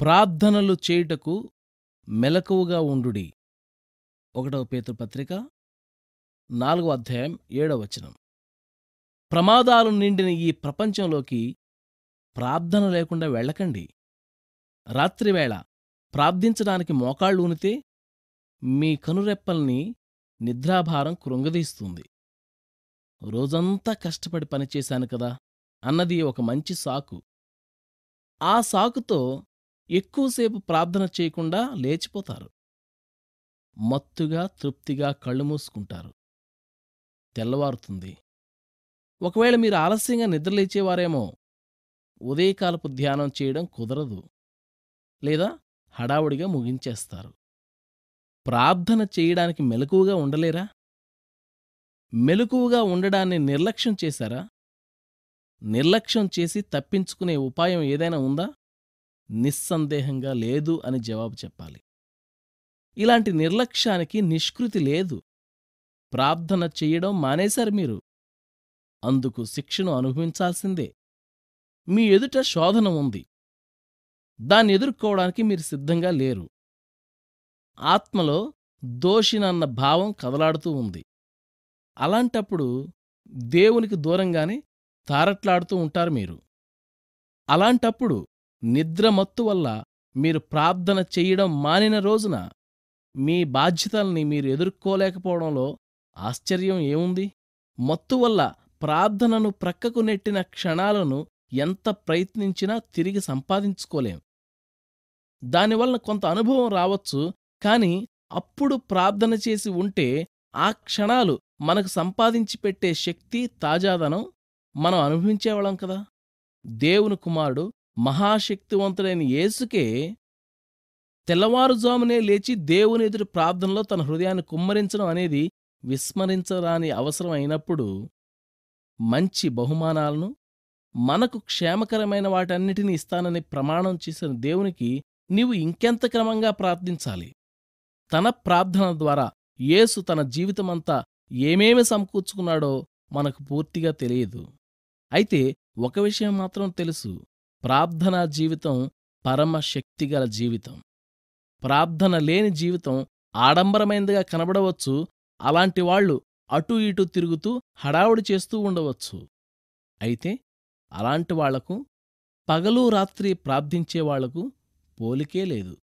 ప్రార్థనలు చేయుటకు మెలకువగా ఉండుడి. ఒకటవ పేతుపత్రిక నాలుగో అధ్యాయం ఏడవ వచనం. ప్రమాదాలు నిండిన ఈ ప్రపంచంలోకి ప్రార్థన లేకుండా వెళ్ళకండి. రాత్రివేళ ప్రార్థించడానికి మోకాళ్ళు ఉనితే మీ కనురెప్పల్ని నిద్రాభారం కృంగదీస్తుంది. రోజంతా కష్టపడి పనిచేశాను కదా అన్నది ఒక మంచి సాకు. ఆ సాకుతో ఎక్కువసేపు ప్రార్థన చేయకుండా లేచిపోతారు. మత్తుగా తృప్తిగా కళ్ళు మూసుకుంటారు. తెల్లవారుతుంది. ఒకవేళ మీరు ఆలస్యంగా నిద్రలేచేవారేమో ఉదయకాలపు ధ్యానం చేయడం కుదరదు. లేదా హడావుడిగా ముగించేస్తారు. ప్రార్థన చేయడానికి మెలకువగా ఉండలేరా? మెలకువగా ఉండడాన్ని నిర్లక్ష్యం చేశారా? నిర్లక్ష్యం చేసి తప్పించుకునే ఉపాయం ఏదైనా ఉందా? నిస్సందేహంగా లేదు అని జవాబు చెప్పాలి. ఇలాంటి నిర్లక్ష్యానికి నిష్కృతి లేదు. ప్రార్థన చెయ్యడం మానేశారు మీరు. అందుకు శిక్షను అనుభవించాల్సిందే. మీ ఎదుట శోధన ఉంది. దాన్ని ఎదుర్కోవడానికి మీరు సిద్ధంగా లేరు. ఆత్మలో దోషినన్న భావం కదలాడుతూ ఉంది. అలాంటప్పుడు దేవునికి దూరంగానే తారట్లాడుతూ ఉంటారు మీరు. అలాంటప్పుడు నిద్రమత్తు వల్ల మీరు ప్రార్థన చెయ్యడం మానిన రోజున మీ బాధ్యతల్ని మీరు ఎదుర్కోలేకపోవడంలో ఆశ్చర్యం ఏముంది? మత్తు వల్ల ప్రార్థనను ప్రక్కకు నెట్టిన క్షణాలను ఎంత ప్రయత్నించినా తిరిగి సంపాదించుకోలేం. దానివల్ల కొంత అనుభవం రావచ్చు కాని అప్పుడు ప్రార్థన చేసి ఉంటే ఆ క్షణాలు మనకు సంపాదించి పెట్టే శక్తి తాజాదనం మనం అనుభవించేవాళ్ళం కదా? దేవుని కుమారుడు మహాశక్తివంతుడైన యేసుకే తెల్లవారుజామునే లేచి దేవుని ఎదురు ప్రార్థనలో తన హృదయాన్ని కుమ్మరించడం అనేది విస్మరించరాని అవసరం అయినప్పుడు మంచి బహుమానాలను మనకు క్షేమకరమైన వాటన్నిటినీ ఇస్తానని ప్రమాణం చేసిన దేవునికి నీవు ఇంకెంత క్రమంగా ప్రార్థించాలి? తన ప్రార్థన ద్వారా యేసు తన జీవితమంతా ఏమేమి సమకూర్చుకున్నాడో మనకు పూర్తిగా తెలియదు. అయితే ఒక విషయం మాత్రం తెలుసు. ప్రార్థనా జీవితం పరమ శక్తిగల జీవితం. ప్రార్థన లేని జీవితం ఆడంబరమైనదిగా కనబడవచ్చు. అలాంటి వాళ్ళు అటూ ఇటూ తిరుగుతూ హడావుడి చేస్తూ ఉండవచ్చు. అయితే అలాంటి వాళ్ళకు రాత్రి ప్రార్థించేవాళ్ళకు పోలికే లేదు.